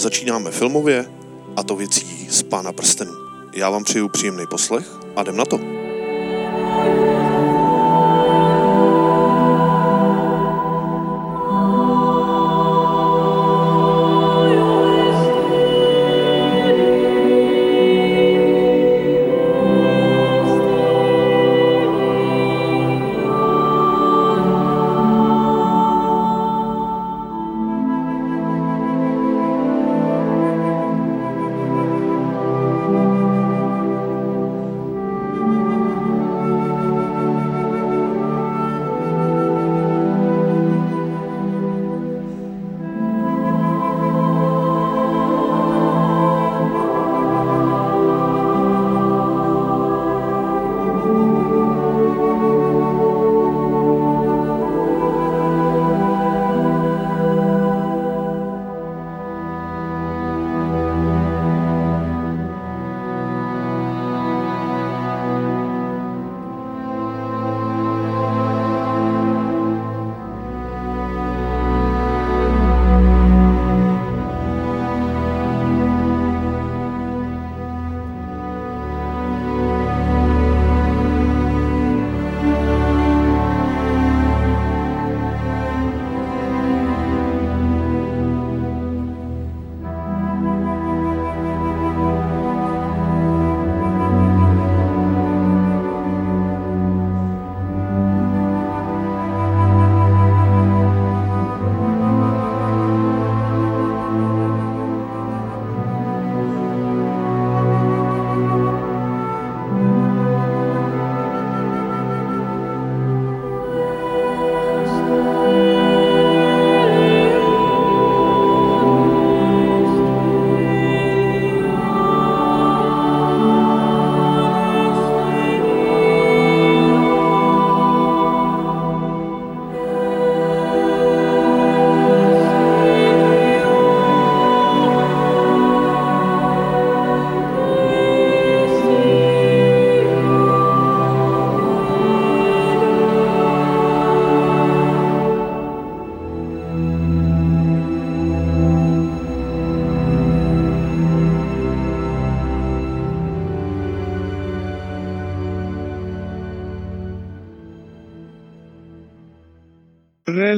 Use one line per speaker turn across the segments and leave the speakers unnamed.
Začínáme filmově a to věcí z Pána prstenů. Já vám přeju příjemný poslech a jdem na to.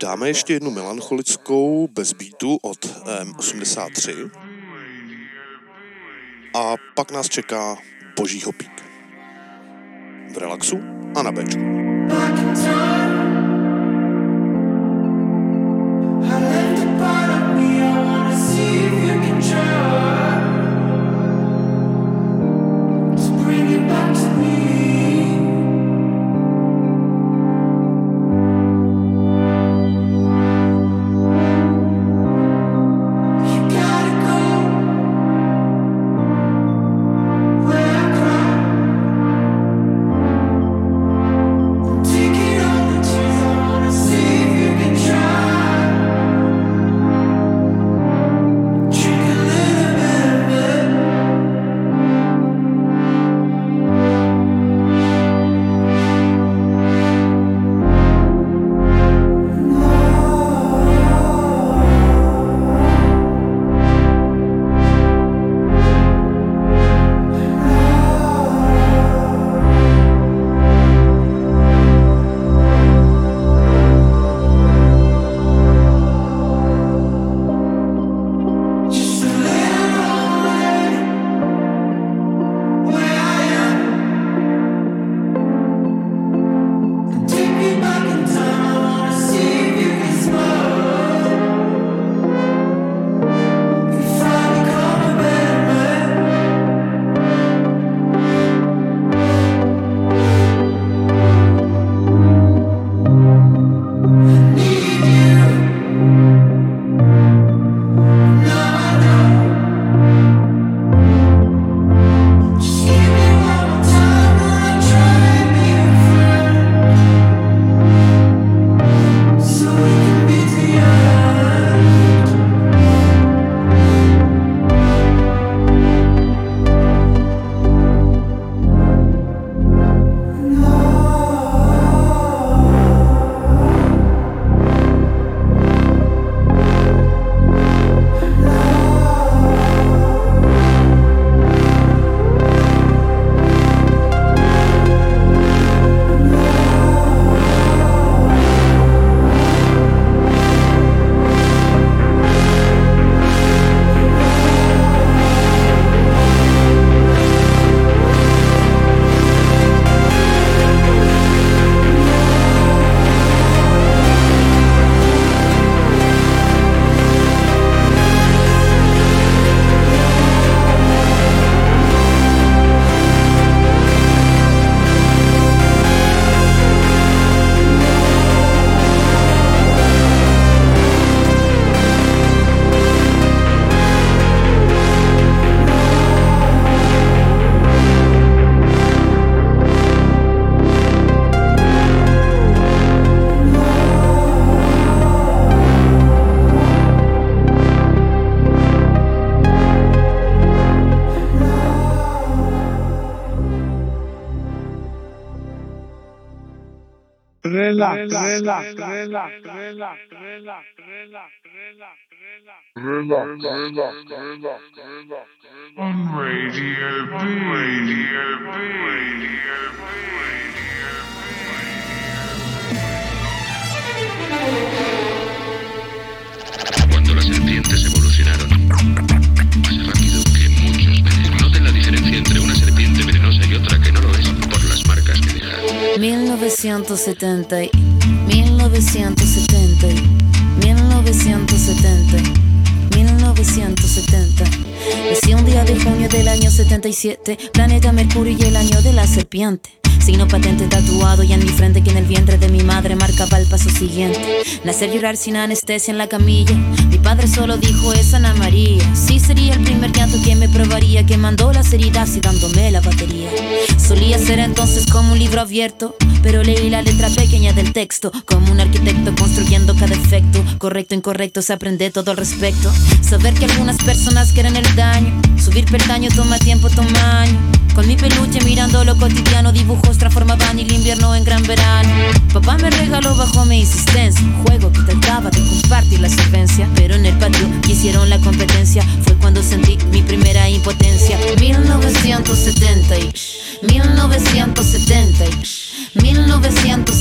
Dáme ještě jednu melancholickou bez beatu od M83. A pak nás čeká boží hopík. V relaxu a na bečku.
Cuando las serpientes evolucionaron, más rápido que muchos venenos. Noten la diferencia entre una serpiente venenosa y otra que no lo es por las marcas que deja.
1970, 1970, 1970, 1970. Nací un día de junio del año 77, planeta Mercurio y el año de la serpiente. Signo patente tatuado y en mi frente que en el vientre de mi madre marcaba el paso siguiente. Nacer llorar sin anestesia en la camilla. Mi padre solo dijo es Ana María. Sí sería el primer llanto que me probaría, que mandó las heridas y dándome la batería. Solía ser entonces como un libro abierto, pero leí la letra pequeña del texto, como un arquitecto construyendo cada efecto. Correcto, incorrecto, se aprende todo al respecto. Saber que algunas personas quieren el daño, subir peldaño toma tiempo, toma año. Con mi peluche mirando lo cotidiano, dibujos transformaban el invierno en gran verano. Papá me regaló bajo mi insistencia un juego que trataba de compartir la solvencia. Pero en el patio hicieron la competencia. Fue cuando sentí mi primera impotencia. 1970 y 1970 1970. 1970.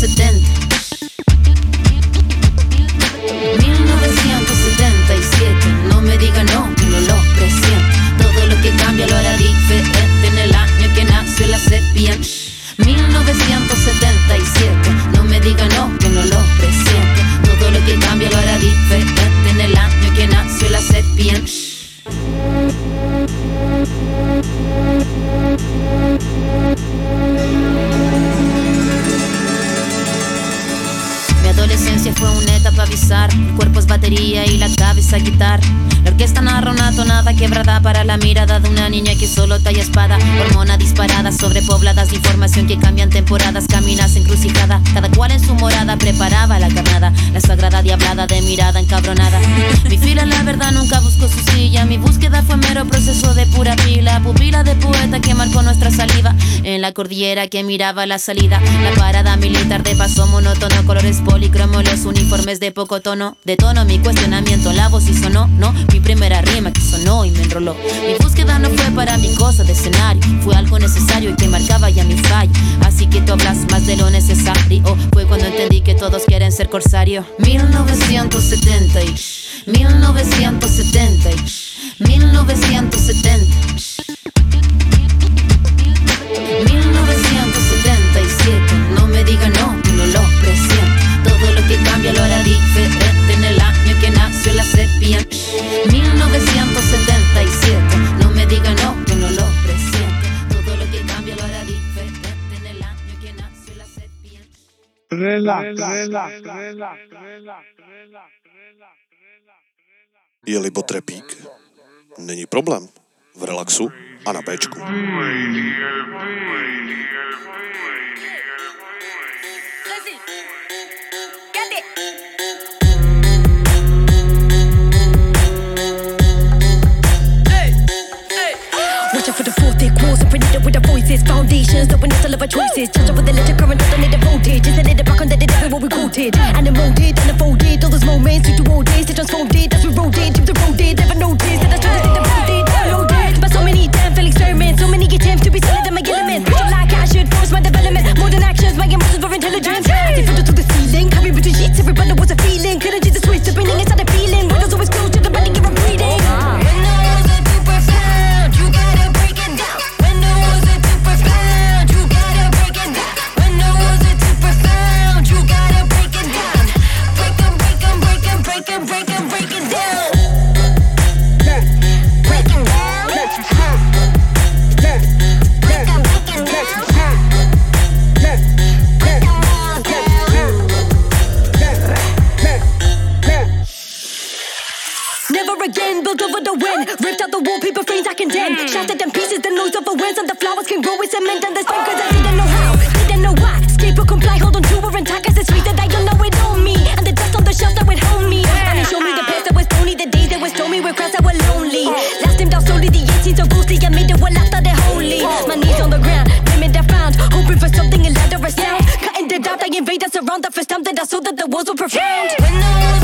Sagrada diablada de mirada encabronada. Mi fila, la verdad, nunca buscó su silla. Mi búsqueda fue mero proceso de pura pila. Pupila de poeta que marcó nuestra saliva. En la cordillera que miraba la salida. La parada militar de paso monótono, colores policromo, los uniformes de poco tono. De tono mi cuestionamiento, la voz y sonó, no. Mi primera rima que sonó y me enroló. Mi búsqueda no fue para mi cosa de escenario, fue algo necesario y que marcaba ya mi fallo. Así que tú hablas más de lo necesario. Fue cuando entendí que todos quieren ser corsario. 1970, y 1970 1970 1970 1970
Relax, relax, relax, relax,
Je-li potrepík, není problém. V relaxu a na Bčku.
Watch out for the four thick walls and predicted with the voices. Foundations, open up all of our choices. Charge with the electric current, alternating voltage. Isn't it the back on the devil what we quoted? And it molded and unfolded. All those moments we do all days, they transformed it. As we rode it, took the road it. Never noticed that I tried to take the road it. Downloaded. But so many damn failed experiments. So many attempts to be solid in my elements. Picture like I should force my development. More than actions, my emotions were intelligent. I filter to the ceiling. Carry between sheets, every bundle was a feeling. Couldn't built over the wind. Ripped out the wallpaper frames I condemn. Shattered in pieces, the noise of the winds and the flowers can grow with cement and the spring cause I didn't know how, didn't know why. Escape or comply, hold on to her intact as it's sweet that don't know it on me. And the dust on the shelf that would hold me. And they show me the past that was phony, the days that was stormy, where crowds that were lonely. Last him down slowly, the years seemed so ghostly. I made it well after the holy. My knees on the ground, limit I found. Hoping for something a louder a sound. Cutting the doubt, I invade us around the first time that I saw that the walls were profound. When the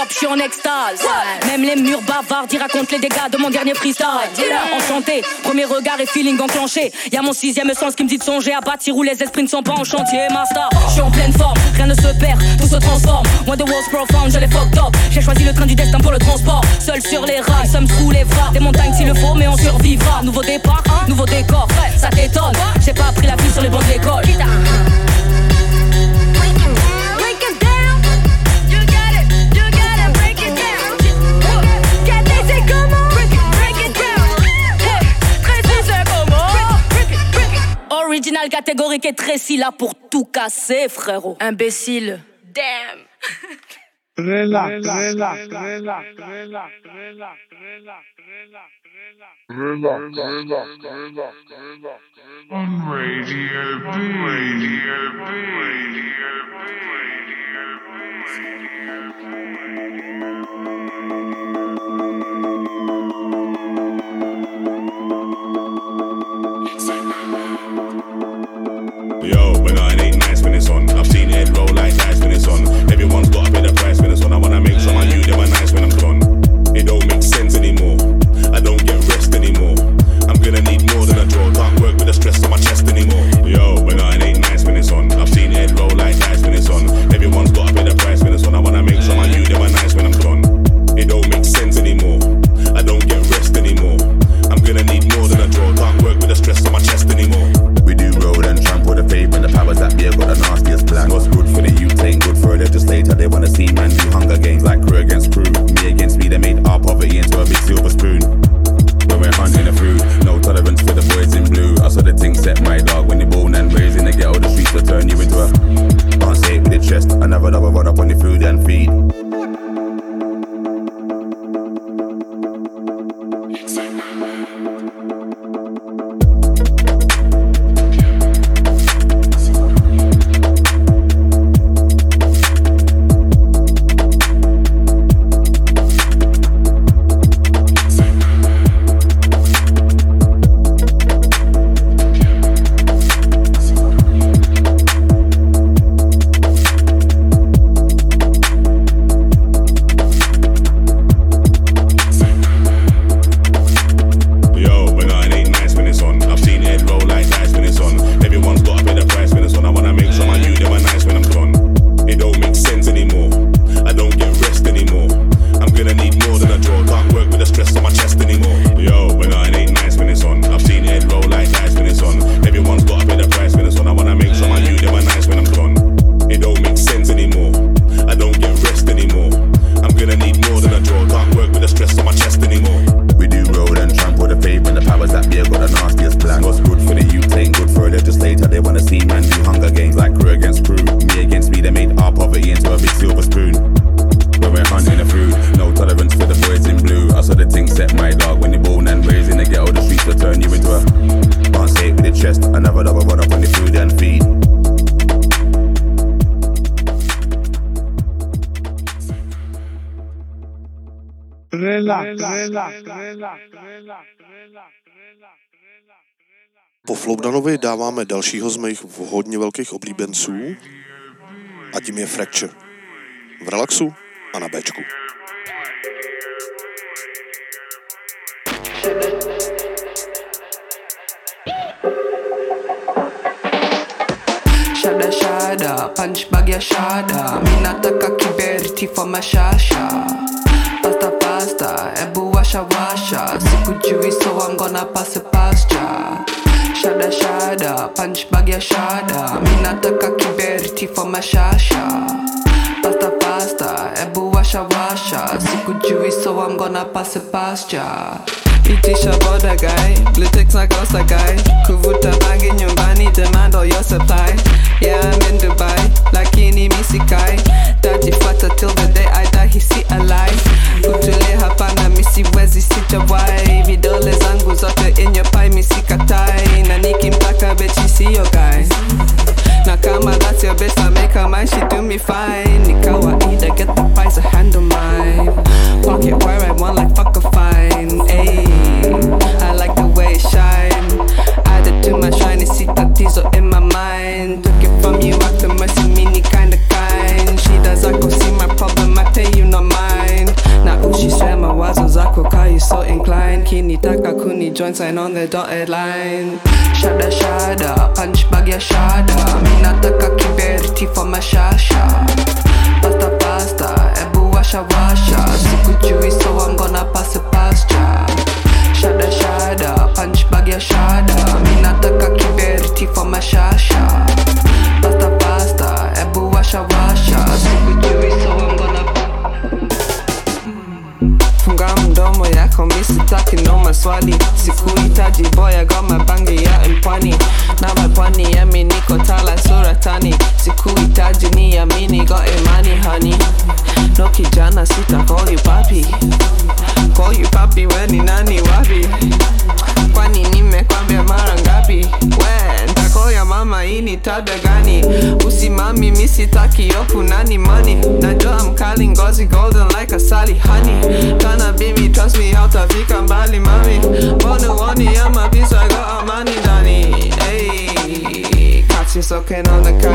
top, je suis en extase. Même les murs bavards, y racontent les dégâts de mon dernier freestyle. Enchanté, premier regard et feeling enclenché. Y'a mon sixième sens qui me dit de songer à bâtir où les esprits ne sont pas en chantier. Master, je suis en pleine forme, rien ne se perd, tout se transforme. Moi de walls profound, je les fucked up. J'ai choisi le train du destin pour le transport. Seul sur les rails, ça me soulèvera. Des montagnes s'il le faut, mais on survivra. Nouveau départ, nouveau décor. Ça t'étonne, j'ai pas appris la vie sur les bancs de l'école. Original catégorique et très si là pour tout casser, frérot. Imbécile. Damn.
relax, relax, relax, relax, relax, relax,
Yo, but no, it ain't nice when it's on. I've seen it roll like dice when it's on. Everyone's gotta pay the price when it's on. I wanna make sure my you them are nice when I'm gone. It don't make sense anymore. I don't get rest anymore. I'm gonna need more than a draw. Can't work with the stress on my chest anymore. Yo, but no, it ain't nice when it's on. I've seen Ed roll like dice when it's on. Everyone's
feed.
relax, relax, relax, relax, relax.
Po Floudanovi dáváme dalšího z mých hodně velkých oblíbenců a tím je Fracture. V relaxu a na Bčku.
Shada shada, punch bag ya shada. Mi nataka kiberiti for mashasha Pasta pasta, ebu washa washa. Sikujui so I'm gonna pass it past Shada shada, punch bag ya shada. Mi nataka kiberiti for mashasha Pasta pasta, ebu washa washa. Sikujui so I'm gonna pass it past ya Itisha boda guy, Glitex na kosa guy Kuvuta bangi nyumbani, demand all your supply. Yeah, I'm in Dubai, lakini misikai Tajifata till the day I die, hisi alive Kutulia hapana, misiwezi sijawai Vidole zangu zote in your pie, misikatai Na nikimtaka bechi siyo guy. Na kama that's your bitch, I make her mine, she do me fine. Ni kawaida, get the price, I handle mine. Pocket where I want like fuck a fine Ayy, I like the way it shine. Added to my shiny sita diesel in my mind. Took it from you, the mercy, mini kinda kind Shida zako, see my problem, I tell you not mine. Na ushisema mawazo zako, kaa you so inclined. Kinitaka kuni join, sign on the dotted line. Shada shada, punch bag ya shada. Mi nataka kiberiti for mashasha Pasta pasta, ebu washa washa walking on the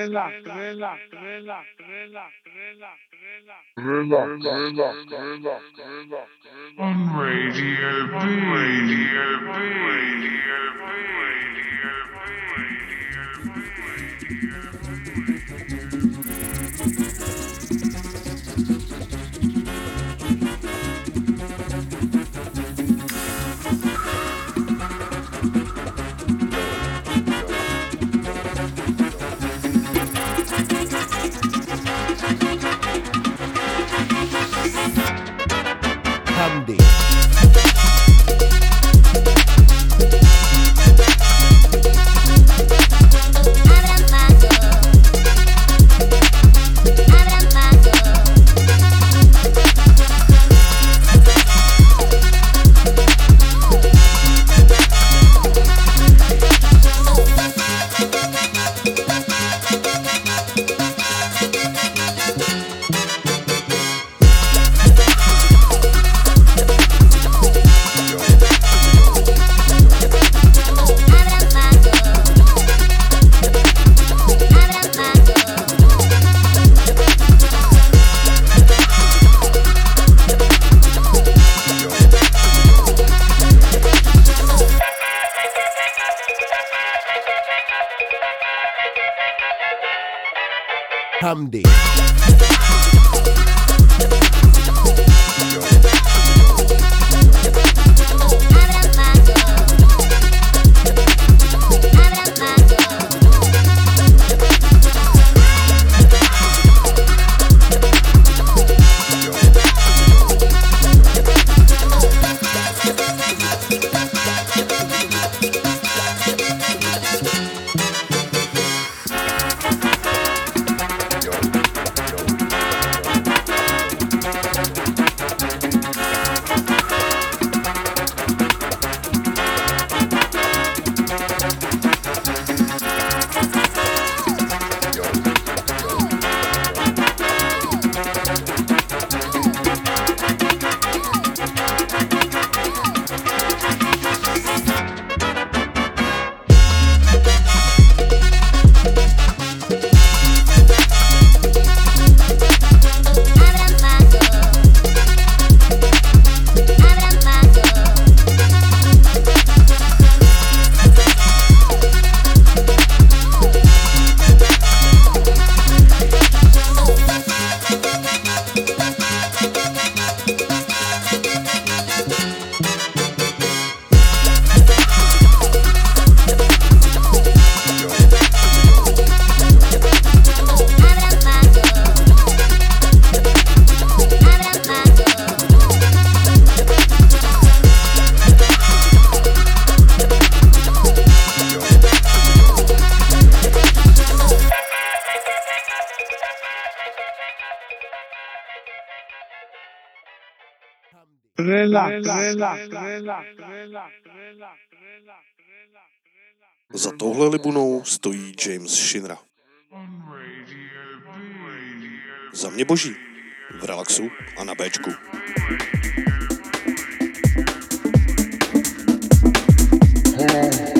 relax, relax, relax, relax, relax,
Radio B, Radio B, Radio B, Radio
B.
Za touhle libunou stojí James Shinra. Za mě boží. V relaxu a na Bčku. Yeah.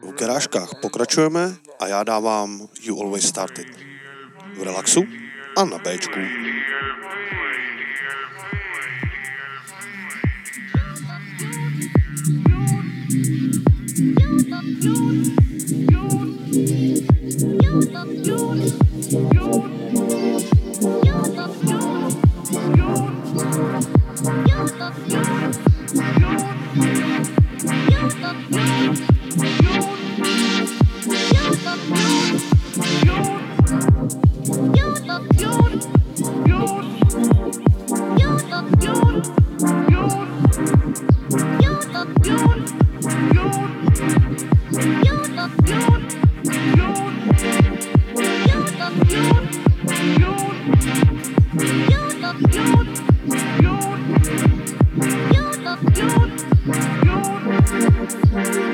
V garážkách pokračujeme a já dávám You Always Started. V relaxu a na Bčku.
You, you, you, you, you, you, you. you Thank you.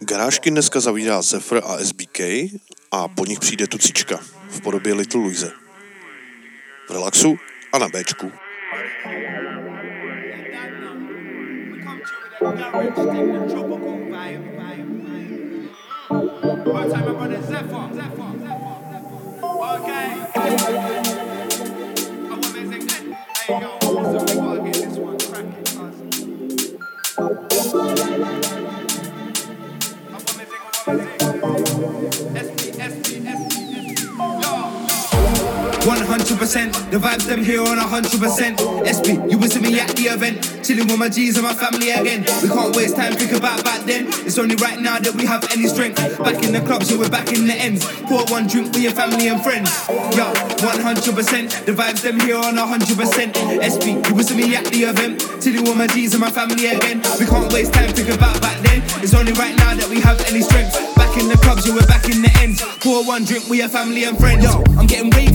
Garážky dneska zavírá Zephyr a SBK a po nich přijde tucička v podobě Little Louise. V relaxu a na Bčku.
Okay. A woman's in good. Hey, yo. 100%. The vibes them here on 100%. SP. you was with me at the event. Chilling with my G's and my family again. We can't waste time, think about back then. It's only right now that we have any strength. Back in the club, so we're back in the ends. Pour one drink with your family and friends. Yo, 100%. The vibes them here on 100%. SP. you was with me at the event. Chilling with my G's and my family again. We can't waste time, think about back then. It's only right now that we have any strength. Back in the clubs, so we're back in the ends. Pour one drink with your family and friends. Yo, I'm getting way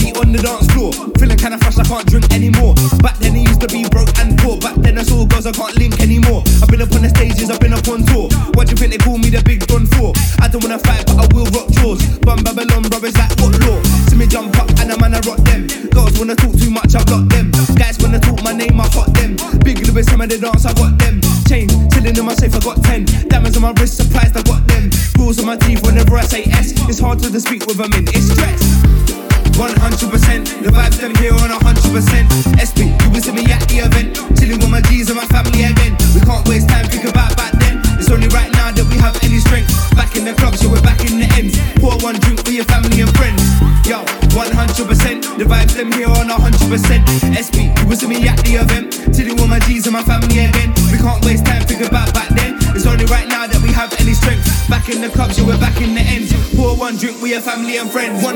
familiar, family and friends. One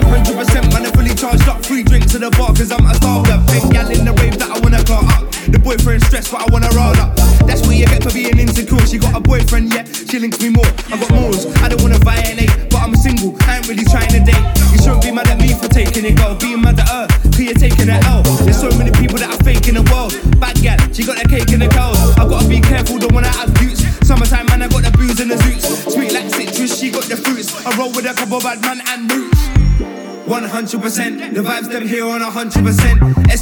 100%. The vibes them here on 100%.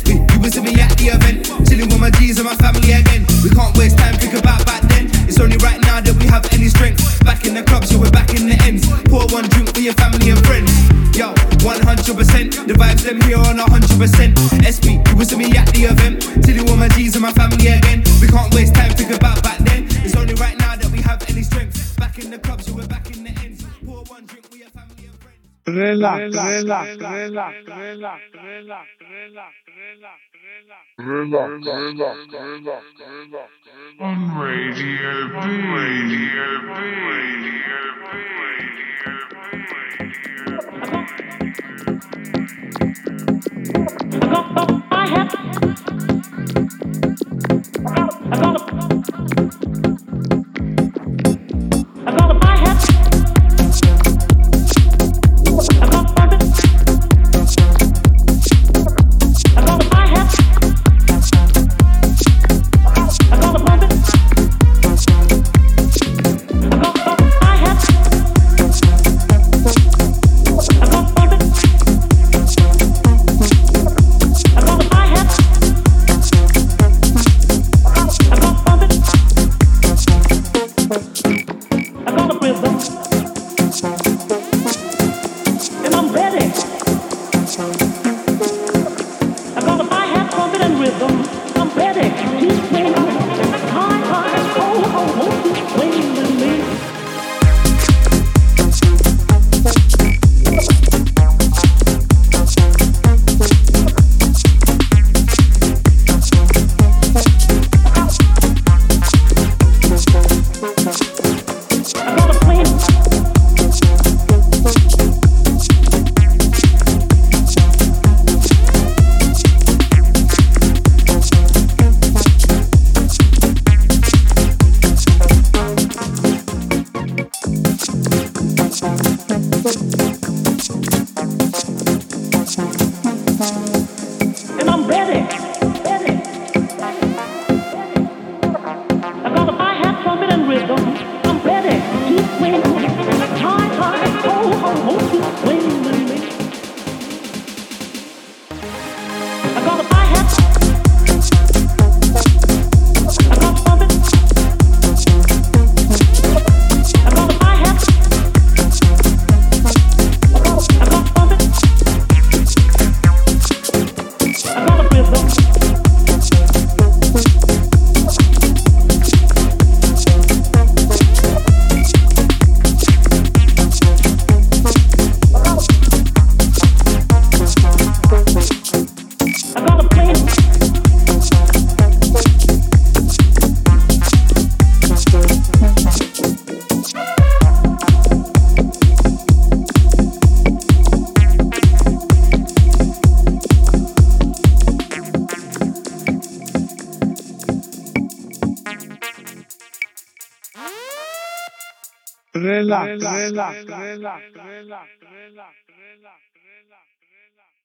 relax, relax, relax, relax, relax, relax,
on Radio B, Radio B, Radio B,
Radio B. I got up. I got a. I I got
up my.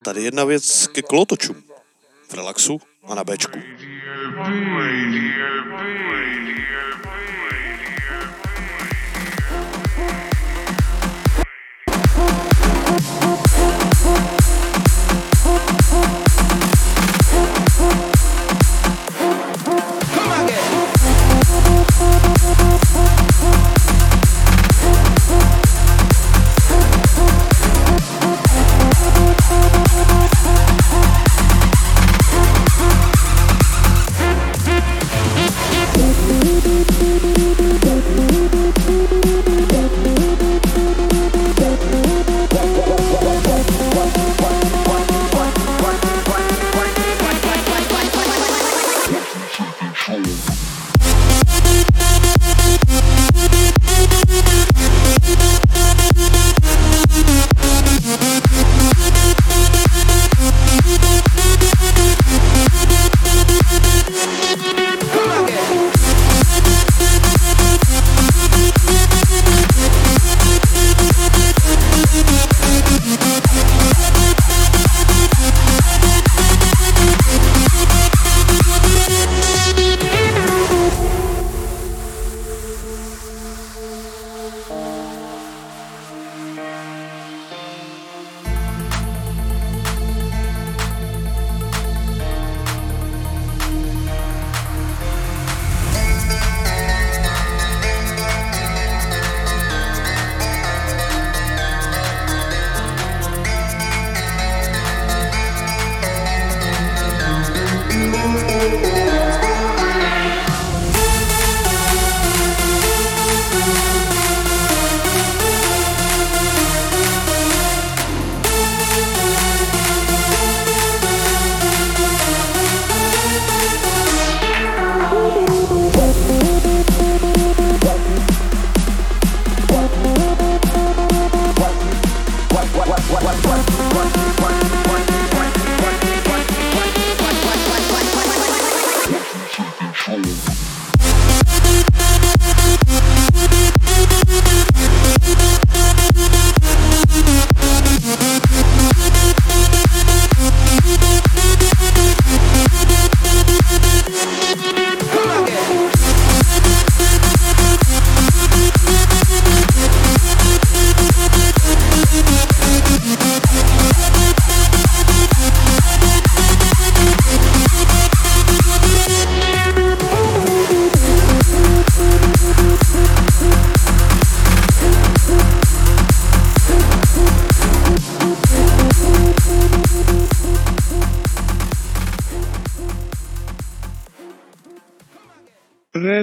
Tady jedna věc ke
klotočům.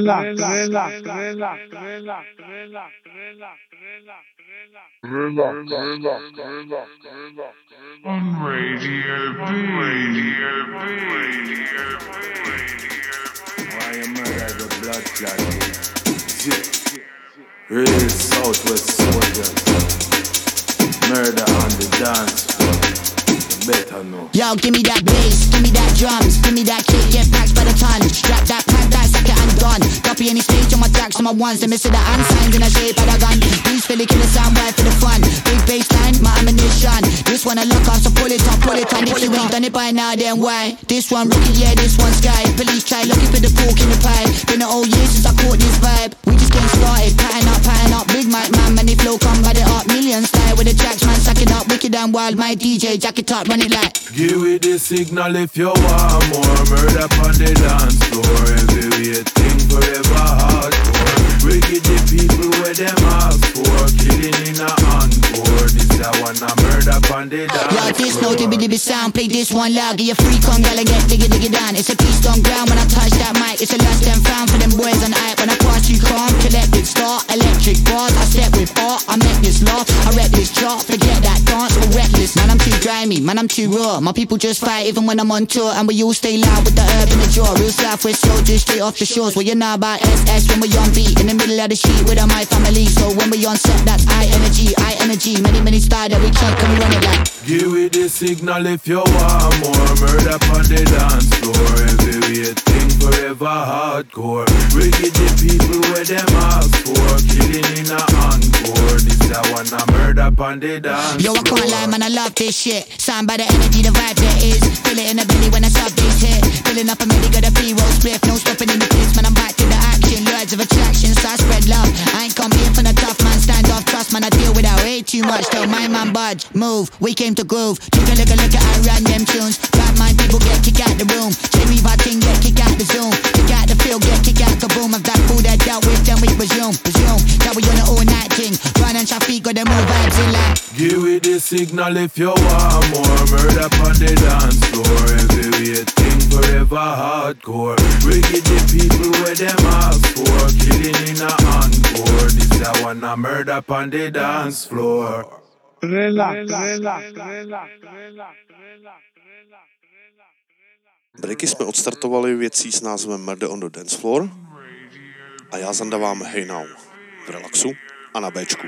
Relax, relax, relax, relax, relax, relax,
on Radio B. Radio B. Radio B.
Why you murder the blood clot? Real Southwest soldiers. Murder on the dance floor better know.
Yo, give me that bass, give me that drums, give me that kick, get packed by the ton. Strap that pack, that suck it and done. Copy any stage on my tracks, on my ones, they missing the hand signs in the shape of the gun. Please fill it, kill the sound right for the fun. Big bass line, my ammunition. This one I lock off, so pull it up, pull it on. If you ain't done it by now, then why? This one rookie, yeah, this one sky. Police try looking for the pork in the pie. Been a whole year since I caught this vibe. We just getting started, pattern up, pattern up. Big mic man, man, flow come, got it up. Millions style with the tracks, man, suck it up. Wicked and wild, my DJ, jack it up, run it like.
Give me the signal if you want more. Murder on the dance floor. Every thing forever hardcore. Wicked the people where them ask for. Killing in a encore. This I wanna murder on the dance.
Yo, this no dibby dibby sound. Play this one loud. Get your freak on, gal get diggy diggy down. It's a piece on ground when I touch that mic. It's a last them found for them boys on hype. When I pass you calm, collected start. Electric bars. I step with art. I make this law. I rap this chart. Reckless. Man, I'm too grimy. Man, I'm too raw. My people just fight even when I'm on tour. And we all stay loud with the herb in the jaw. Real Southwest soldiers straight off the shores. Well, you know about SS when we on beat. In the middle of the sheet with my family. So when we on set, that's I energy, I energy. Many, many style that we. Can we run it like?
Give me the signal if you want more. Murder on the dance floor. Thing forever hardcore. Wicked the people where them ask for. Killing in a encore. This I wanna murder on the dance
Yo, I can't lie, man, I love this shit. Signed by the energy, the vibe there is. Feel it in the belly when I sub this hit. Filling up a milli, got a pre-roll split. No stopping in the place, man, I'm back to the action. Words of attraction, so I spread love. I ain't come here for the tough man, stand off, trust man, I deal without way too much. Don't mind man budge, move, we came to groove. Take a look, a look at I run them tunes. Bad mind people get kicked out the room. Jamie Varting get kicked out the zoom. Kick out the field, get kicked out the boom. Of that we resume, resume. Now we on the all night thing. Run and traffic, got them move vibes in like.
Give me the signal if you want more. Murder on the dance floor. Every thing forever hardcore. Wicked the people where them ask for. Killing in a encore. This I wanna murder on the dance floor.
Relax, relax, relax, relax.
Breaky jsme odstartovali věcí s názvem Murder on the Dance Floor a já zandavám Hey Now v relaxu a na Bčku.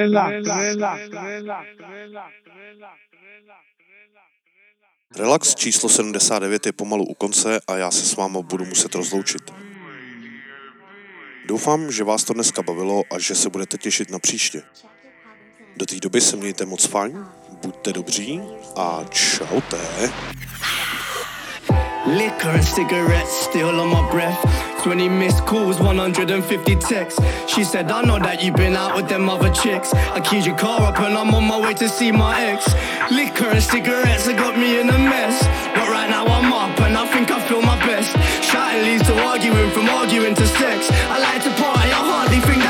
relax, relax, relax, relax,
Relax číslo 79 je pomalu u konce a já se s váma budu muset rozloučit. Doufám, že vás to dneska bavilo a že se budete těšit na příště. Do té doby se mějte moc fajn, buďte dobří a čaute.
Liquor and cigarettes still on my breath. 20 missed calls, 150 texts. She said, I know that you've been out with them other chicks. I keyed your car up and I'm on my way to see my ex. Liquor and cigarettes have got me in a mess. But right now I'm up and I think I feel my best. Shouting leads to arguing, from arguing to sex. I like to party, I hardly think that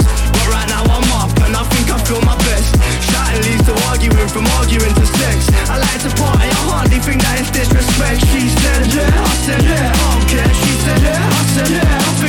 moving from arguing to sex I like to party, I hardly think that is disrespect She said yeah, I said yeah, I don't care She said yeah, I said yeah, I said, yeah.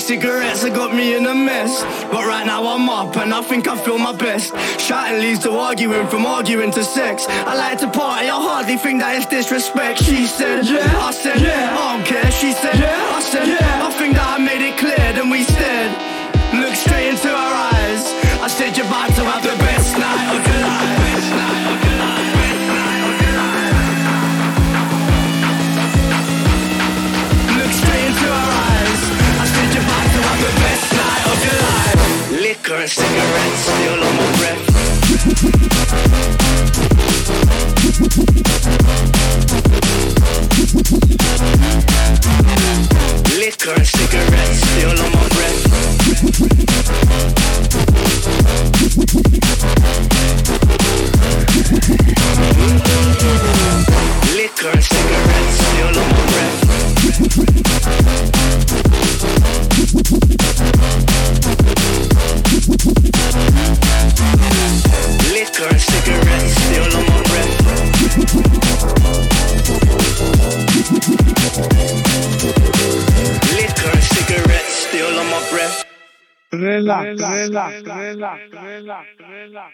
Cigarettes have got me in a mess. But right now I'm up and I think I feel my best. Shouting leads to arguing, from arguing to sex. I like to party, I hardly think that it's disrespect. She said, Yeah. I said, Yeah. I don't care. She said, Yeah. I said, Yeah. I think that I made it clear. Then we stared, looked straight into her eyes. I said, You're about to have the Cigarettes still on my breath. Liquor and still on my breath. Liquor Liquor and cigarettes still on my breath. Liquor and cigarettes still on my breath. Relax, relax, relax, relax,
relax, relax,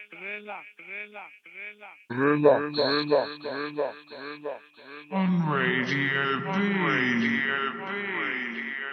Relax, relax, relax, relax.
On Radio B. Radio B.